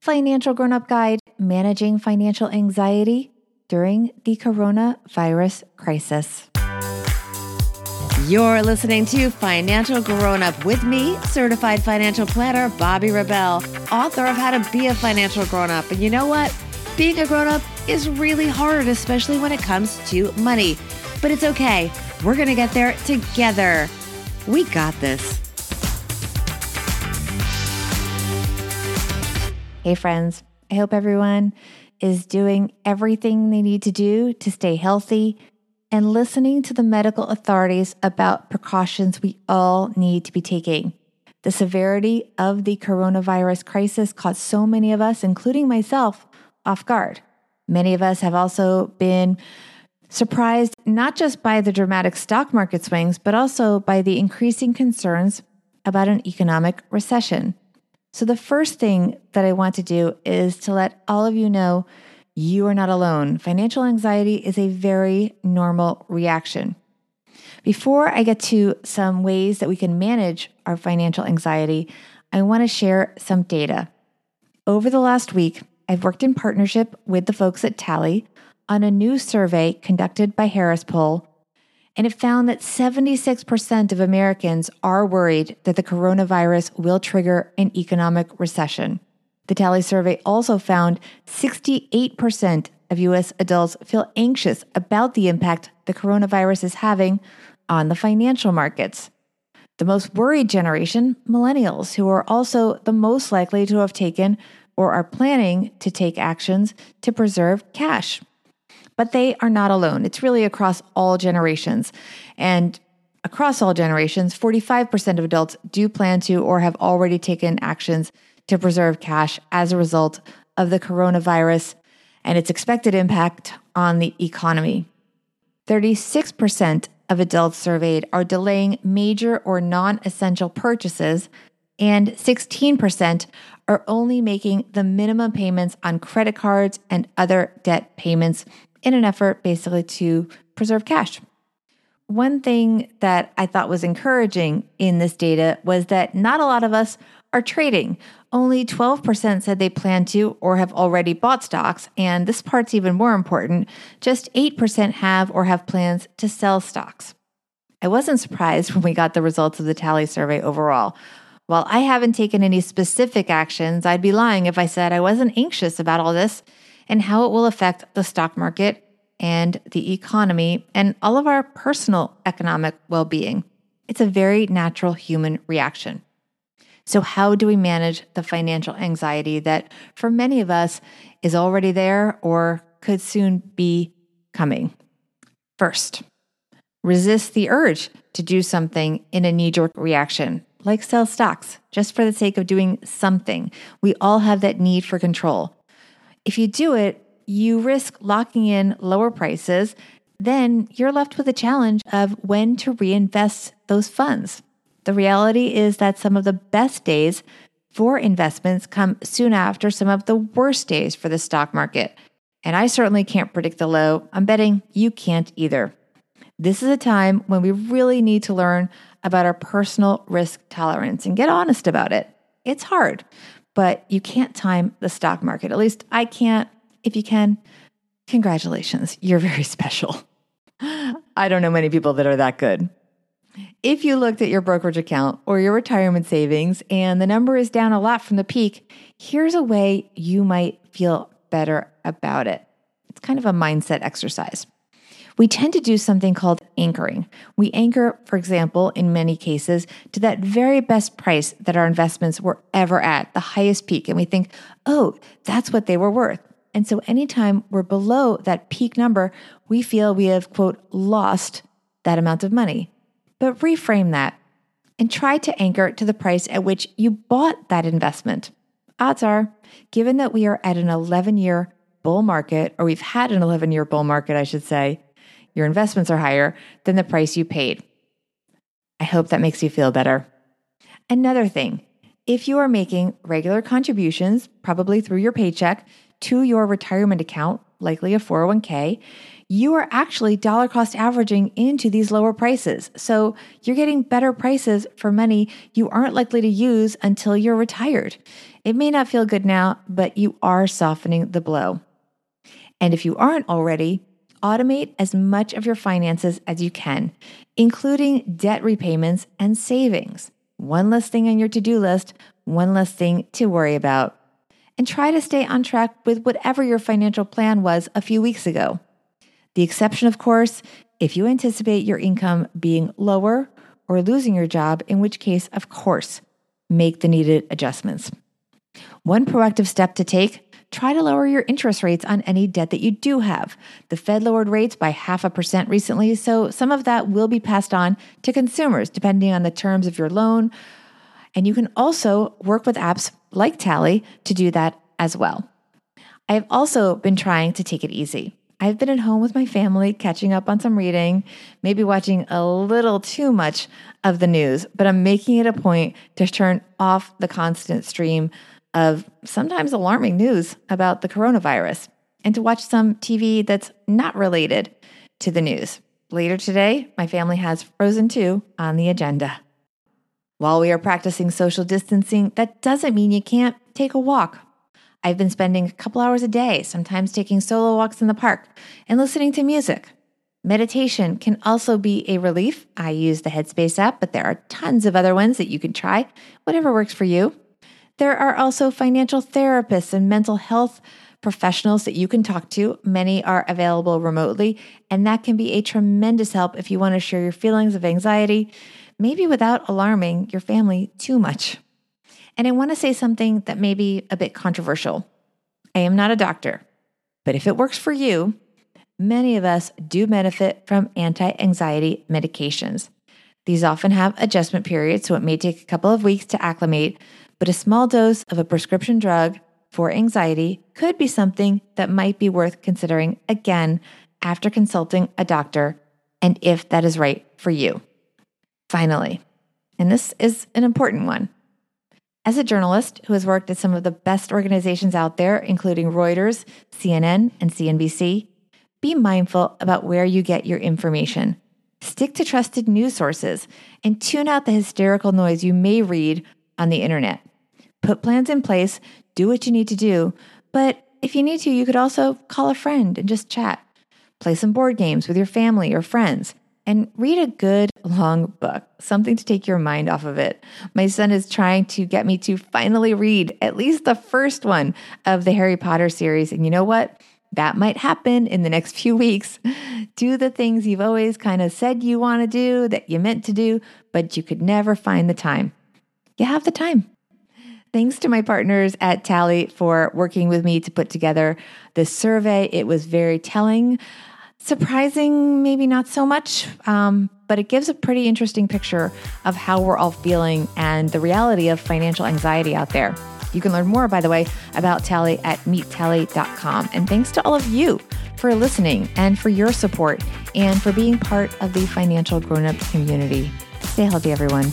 Financial Grown Up Guide Managing Financial Anxiety During the Coronavirus Crisis. You're listening to Financial Grown Up with me, certified financial planner Bobby Rebell, author of How to Be a Financial Grown Up. And you know what? Being a grown up is really hard, especially when it comes to money. But it's okay. We're going to get there together. We got this. Hey, friends. I hope everyone is doing everything they need to do to stay healthy and listening to the medical authorities about precautions we all need to be taking. The severity of the coronavirus crisis caught so many of us, including myself, off guard. Many of us have also been surprised not just by the dramatic stock market swings, but also by the increasing concerns about an economic recession. So, the first thing that I want to do is to let all of you know you are not alone. Financial anxiety is a very normal reaction. Before I get to some ways that we can manage our financial anxiety, I want to share some data. Over the last week, I've worked in partnership with the folks at Tally on a new survey conducted by Harris Poll and it found that 76% of Americans are worried that the coronavirus will trigger an economic recession. The Tally survey also found 68% of US adults feel anxious about the impact the coronavirus is having on the financial markets. The most worried generation, millennials, who are also the most likely to have taken or are planning to take actions to preserve cash. But they are not alone. It's really across all generations. And across all generations, 45% of adults do plan to or have already taken actions to preserve cash as a result of the coronavirus and its expected impact on the economy. 36% of adults surveyed are delaying major or non essential purchases, and 16% are only making the minimum payments on credit cards and other debt payments in an effort basically to preserve cash. One thing that I thought was encouraging in this data was that not a lot of us are trading. Only 12% said they plan to or have already bought stocks. And this part's even more important just 8% have or have plans to sell stocks. I wasn't surprised when we got the results of the tally survey overall. While I haven't taken any specific actions, I'd be lying if I said I wasn't anxious about all this and how it will affect the stock market and the economy and all of our personal economic well being. It's a very natural human reaction. So, how do we manage the financial anxiety that for many of us is already there or could soon be coming? First, resist the urge to do something in a knee jerk reaction, like sell stocks, just for the sake of doing something. We all have that need for control. If you do it, you risk locking in lower prices. Then you're left with a challenge of when to reinvest those funds. The reality is that some of the best days for investments come soon after some of the worst days for the stock market. And I certainly can't predict the low. I'm betting you can't either. This is a time when we really need to learn about our personal risk tolerance and get honest about it. It's hard, but you can't time the stock market. At least I can't. If you can, congratulations. You're very special. I don't know many people that are that good. If you looked at your brokerage account or your retirement savings and the number is down a lot from the peak, here's a way you might feel better about it. It's kind of a mindset exercise we tend to do something called anchoring. We anchor, for example, in many cases, to that very best price that our investments were ever at, the highest peak. And we think, oh, that's what they were worth. And so anytime we're below that peak number, we feel we have, quote, lost that amount of money. But reframe that and try to anchor to the price at which you bought that investment. Odds are, given that we are at an 11 year bull market, or we've had an 11 year bull market, I should say, your investments are higher than the price you paid. I hope that makes you feel better. Another thing, If you are making regular contributions, probably through your paycheck, to your retirement account, likely a 401k, you are actually dollar cost averaging into these lower prices. So you're getting better prices for money you aren't likely to use until you're retired. It may not feel good now, but you are softening the blow. And if you aren't already, automate as much of your finances as you can, including debt repayments and savings. One less thing on your to do list, one less thing to worry about. And try to stay on track with whatever your financial plan was a few weeks ago. The exception, of course, if you anticipate your income being lower or losing your job, in which case, of course, make the needed adjustments. One proactive step to take try to lower your interest rates on any debt that you do have. The Fed lowered rates by half a percent recently, so some of that will be passed on to consumers depending on the terms of your loan. And you can also work with apps like Tally to do that as well. I have also been trying to take it easy. I've been at home with my family, catching up on some reading, maybe watching a little too much of the news, but I'm making it a point to turn off the constant stream of sometimes alarming news about the coronavirus and to watch some TV that's not related to the news. Later today, my family has Frozen 2 on the agenda. While we are practicing social distancing, that doesn't mean you can't take a walk. I've been spending a couple hours a day, sometimes taking solo walks in the park and listening to music. Meditation can also be a relief. I use the Headspace app, but there are tons of other ones that you can try, whatever works for you. There are also financial therapists and mental health professionals that you can talk to. Many are available remotely, and that can be a tremendous help if you want to share your feelings of anxiety, maybe without alarming your family too much. And I want to say something that may be a bit controversial. I am not a doctor, but if it works for you, many of us do benefit from anti anxiety medications. These often have adjustment periods, so it may take a couple of weeks to acclimate, but a small dose of a prescription drug for anxiety could be something that might be worth considering again after consulting a doctor and if that is right for you. Finally, and this is an important one. As a journalist who has worked at some of the best organizations out there, including Reuters, CNN, and CNBC, be mindful about where you get your information. Stick to trusted news sources and tune out the hysterical noise you may read on the internet. Put plans in place, do what you need to do, but if you need to, you could also call a friend and just chat. Play some board games with your family or friends and read a good long book, something to take your mind off of it. My son is trying to get me to finally read at least the first one of the Harry Potter series. And you know what? That might happen in the next few weeks. Do the things you've always kind of said you want to do, that you meant to do, but you could never find the time. You have the time. Thanks to my partners at Tally for working with me to put together this survey. It was very telling, surprising, maybe not so much, um, but it gives a pretty interesting picture of how we're all feeling and the reality of financial anxiety out there. You can learn more, by the way, about Tally at meettally.com. And thanks to all of you for listening and for your support and for being part of the financial grown up community. Stay healthy, everyone.